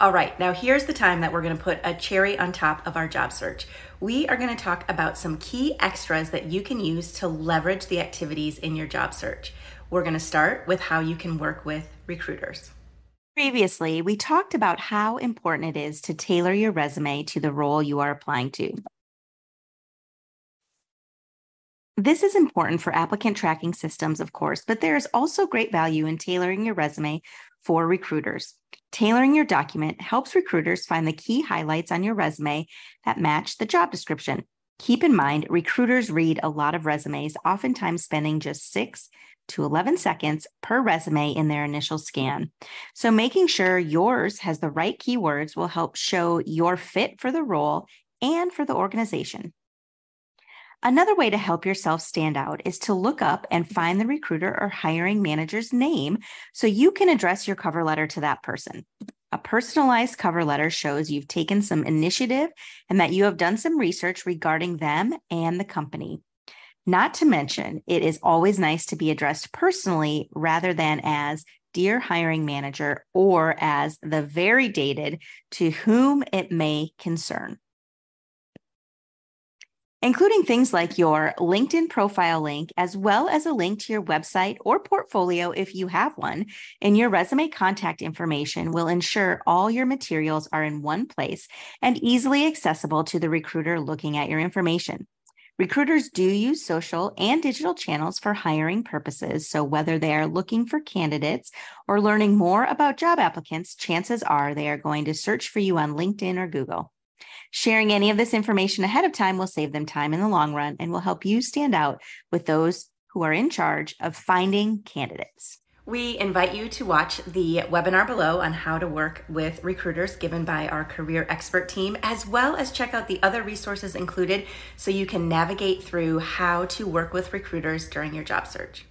All right, now here's the time that we're gonna put a cherry on top of our job search. We are gonna talk about some key extras that you can use to leverage the activities in your job search. We're gonna start with how you can work with recruiters. Previously, we talked about how important it is to tailor your resume to the role you are applying to. This is important for applicant tracking systems, of course, but there is also great value in tailoring your resume for recruiters. Tailoring your document helps recruiters find the key highlights on your resume that match the job description. Keep in mind, recruiters read a lot of resumes, oftentimes spending just six to 11 seconds per resume in their initial scan. So, making sure yours has the right keywords will help show your fit for the role and for the organization. Another way to help yourself stand out is to look up and find the recruiter or hiring manager's name so you can address your cover letter to that person. A personalized cover letter shows you've taken some initiative and that you have done some research regarding them and the company. Not to mention, it is always nice to be addressed personally rather than as Dear Hiring Manager or as the very dated to whom it may concern including things like your LinkedIn profile link, as well as a link to your website or portfolio if you have one, and your resume contact information will ensure all your materials are in one place and easily accessible to the recruiter looking at your information. Recruiters do use social and digital channels for hiring purposes. So, whether they are looking for candidates or learning more about job applicants, chances are they are going to search for you on LinkedIn or Google. Sharing any of this information ahead of time will save them time in the long run and will help you stand out with those who are in charge of finding candidates. We invite you to watch the webinar below on how to work with recruiters given by our career expert team, as well as check out the other resources included so you can navigate through how to work with recruiters during your job search.